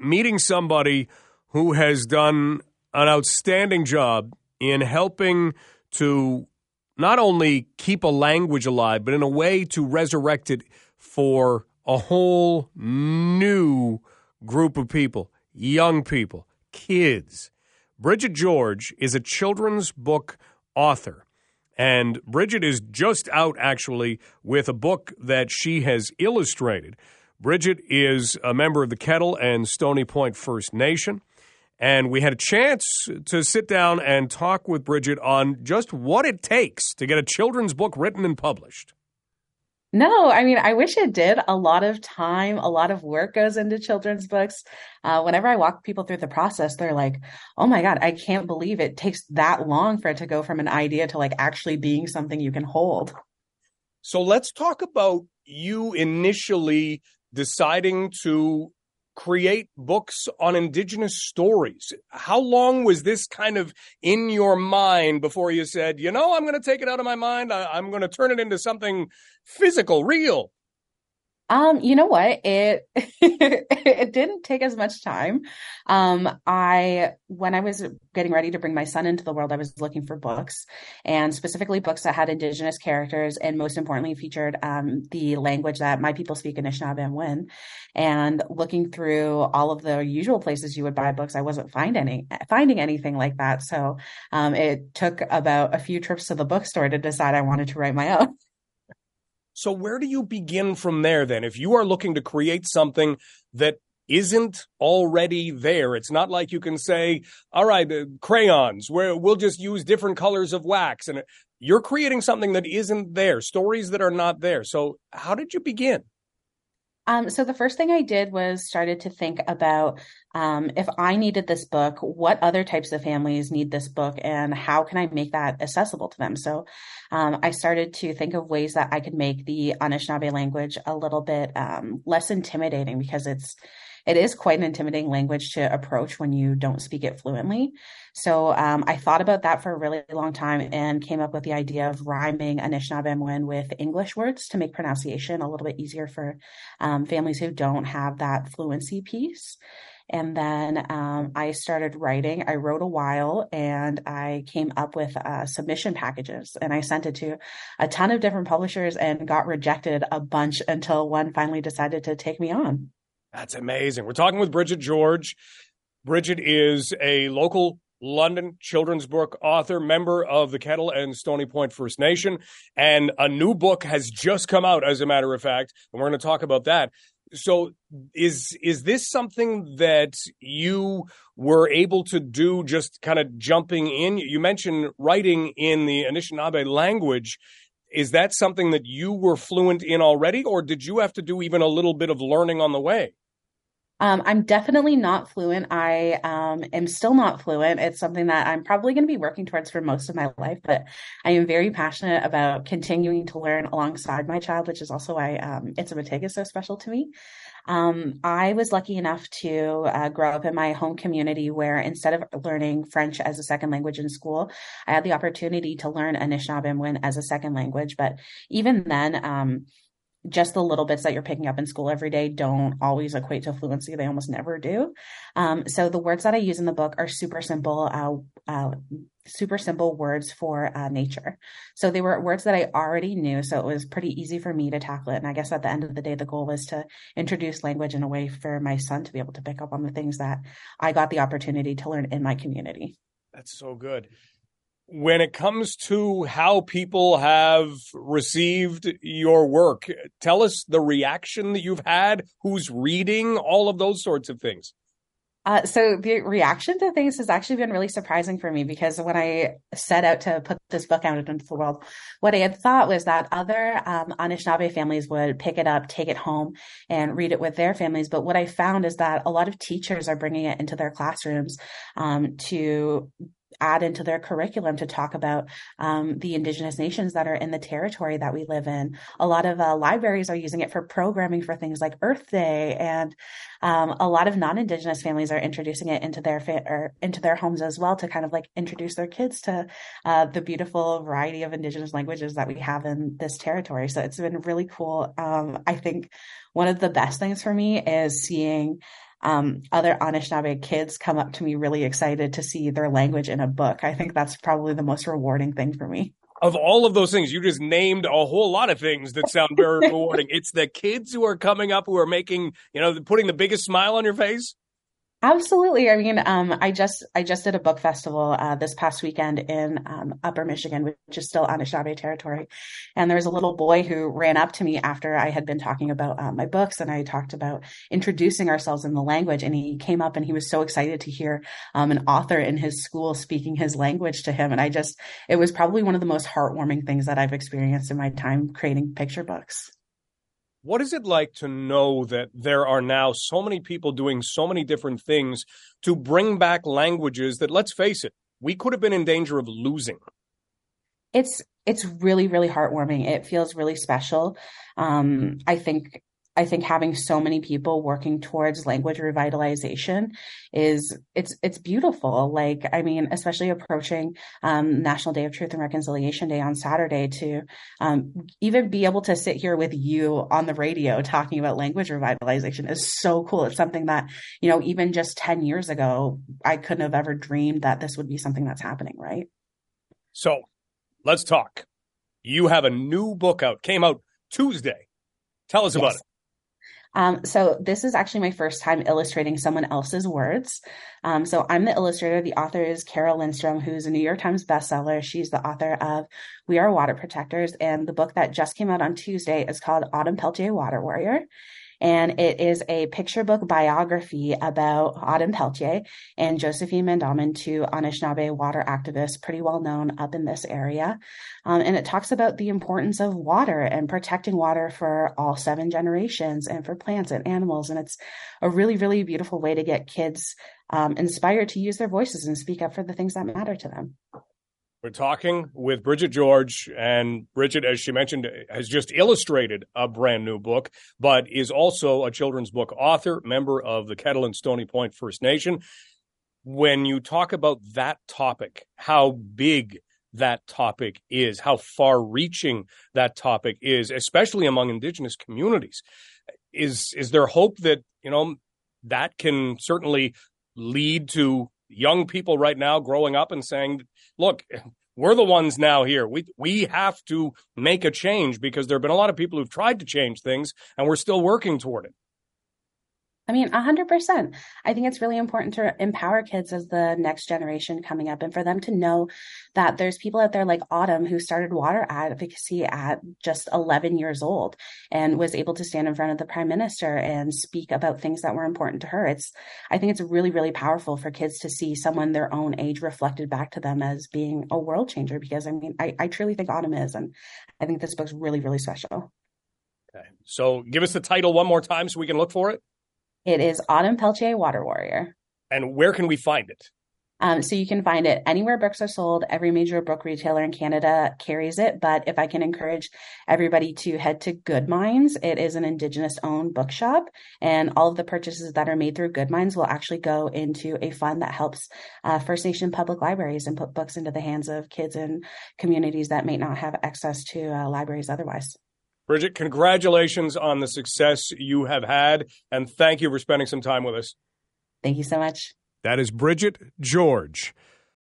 meeting somebody who has done an outstanding job in helping to not only keep a language alive, but in a way to resurrect it for a whole new group of people, young people, kids. Bridget George is a children's book author. And Bridget is just out actually with a book that she has illustrated. Bridget is a member of the Kettle and Stony Point First Nation. And we had a chance to sit down and talk with Bridget on just what it takes to get a children's book written and published. No, I mean, I wish it did. A lot of time, a lot of work goes into children's books. Uh, whenever I walk people through the process, they're like, oh my God, I can't believe it takes that long for it to go from an idea to like actually being something you can hold. So let's talk about you initially deciding to create books on indigenous stories. How long was this kind of in your mind before you said, you know, I'm going to take it out of my mind. I, am going to turn it into something physical, real? Um, you know what? It it didn't take as much time. Um, I when I was getting ready to bring my son into the world, I was looking for books and specifically books that had indigenous characters and most importantly featured um, the language that my people speak Anishinaabemowin. And looking through all of the usual places you would buy books, I wasn't find any finding anything like that. So um, it took about a few trips to the bookstore to decide I wanted to write my own. So where do you begin from there then? If you are looking to create something that isn't already there. It's not like you can say, all right, uh, crayons, where we'll just use different colors of wax. And you're creating something that isn't there, stories that are not there. So how did you begin? Um, so the first thing I did was started to think about um, if I needed this book, what other types of families need this book, and how can I make that accessible to them? So um, I started to think of ways that I could make the Anishinaabe language a little bit um, less intimidating because it's it is quite an intimidating language to approach when you don't speak it fluently. So um, I thought about that for a really long time and came up with the idea of rhyming Anishinaabemowin with English words to make pronunciation a little bit easier for um, families who don't have that fluency piece. And then um, I started writing. I wrote a while and I came up with uh, submission packages and I sent it to a ton of different publishers and got rejected a bunch until one finally decided to take me on. That's amazing. We're talking with Bridget George. Bridget is a local London children's book author, member of the Kettle and Stony Point First Nation, and a new book has just come out, as a matter of fact, and we're going to talk about that. So, is is this something that you were able to do, just kind of jumping in? You mentioned writing in the Anishinaabe language. Is that something that you were fluent in already, or did you have to do even a little bit of learning on the way? Um, I'm definitely not fluent. I um, am still not fluent. It's something that I'm probably going to be working towards for most of my life, but I am very passionate about continuing to learn alongside my child, which is also why um, It's a Mitig is so special to me. Um, I was lucky enough to uh, grow up in my home community where instead of learning French as a second language in school, I had the opportunity to learn Anishinaabe as a second language. But even then, um, just the little bits that you're picking up in school every day don't always equate to fluency. They almost never do. Um, so the words that I use in the book are super simple, uh, uh, super simple words for uh, nature. So they were words that I already knew. So it was pretty easy for me to tackle it. And I guess at the end of the day, the goal was to introduce language in a way for my son to be able to pick up on the things that I got the opportunity to learn in my community. That's so good when it comes to how people have received your work, tell us the reaction that you've had, who's reading, all of those sorts of things. Uh, so the reaction to things has actually been really surprising for me because when I set out to put this book out into the world, what I had thought was that other um, Anishinaabe families would pick it up, take it home, and read it with their families. But what I found is that a lot of teachers are bringing it into their classrooms um, to add into their curriculum to talk about um, the indigenous nations that are in the territory that we live in. A lot of uh, libraries are using it for programming for things like Earth Day, and um, a lot of non-indigenous families are introducing it into their fa- into their homes as well to kind of like introduce their kids to uh, the beautiful variety of indigenous languages that we have in this territory. So it's been really cool. Um, I think one of the best things for me is seeing um, other Anishinaabe kids come up to me really excited to see their language in a book. I think that's probably the most rewarding thing for me. Of all of those things, you just named a whole lot of things that sound very rewarding. It's the kids who are coming up who are making, you know, putting the biggest smile on your face. Absolutely. I mean, um, I just I just did a book festival uh, this past weekend in um, Upper Michigan, which is still Anishinaabe territory, and there was a little boy who ran up to me after I had been talking about uh, my books and I talked about introducing ourselves in the language, and he came up and he was so excited to hear um, an author in his school speaking his language to him, and I just it was probably one of the most heartwarming things that I've experienced in my time creating picture books. What is it like to know that there are now so many people doing so many different things to bring back languages that, let's face it, we could have been in danger of losing? It's it's really really heartwarming. It feels really special. Um, I think I think having so many people working towards language revitalization is it's it's beautiful. Like I mean, especially approaching um, National Day of Truth and Reconciliation Day on Saturday, to um, even be able to sit here with you on the radio talking about language revitalization is so cool. It's something that you know even just ten years ago I couldn't have ever dreamed that this would be something that's happening. Right. So, let's talk. You have a new book out. Came out Tuesday. Tell us yes. about it. Um, so this is actually my first time illustrating someone else's words. Um, so I'm the illustrator. The author is Carole Lindstrom, who's a New York Times bestseller. She's the author of We Are Water Protectors, and the book that just came out on Tuesday is called Autumn Peltier Water Warrior and it is a picture book biography about Autumn Peltier and Josephine Mandamin, two Anishinaabe water activists, pretty well known up in this area. Um, and it talks about the importance of water and protecting water for all seven generations and for plants and animals. And it's a really, really beautiful way to get kids um, inspired to use their voices and speak up for the things that matter to them. We're talking with Bridget George, and Bridget, as she mentioned, has just illustrated a brand new book, but is also a children's book author, member of the Kettle and Stony Point First Nation. When you talk about that topic, how big that topic is, how far reaching that topic is, especially among Indigenous communities, is is there hope that you know that can certainly lead to young people right now growing up and saying, look, we're the ones now here. We we have to make a change because there have been a lot of people who've tried to change things and we're still working toward it. I mean, 100%. I think it's really important to empower kids as the next generation coming up and for them to know that there's people out there like Autumn who started water advocacy at just 11 years old and was able to stand in front of the prime minister and speak about things that were important to her. It's, I think it's really, really powerful for kids to see someone their own age reflected back to them as being a world changer because I mean, I, I truly think Autumn is. And I think this book's really, really special. Okay. So give us the title one more time so we can look for it. It is Autumn Peltier Water Warrior. And where can we find it? Um, so you can find it anywhere books are sold. Every major book retailer in Canada carries it. But if I can encourage everybody to head to Good Minds, it is an Indigenous owned bookshop. And all of the purchases that are made through Good Minds will actually go into a fund that helps uh, First Nation public libraries and put books into the hands of kids in communities that may not have access to uh, libraries otherwise. Bridget, congratulations on the success you have had, and thank you for spending some time with us. Thank you so much. That is Bridget George.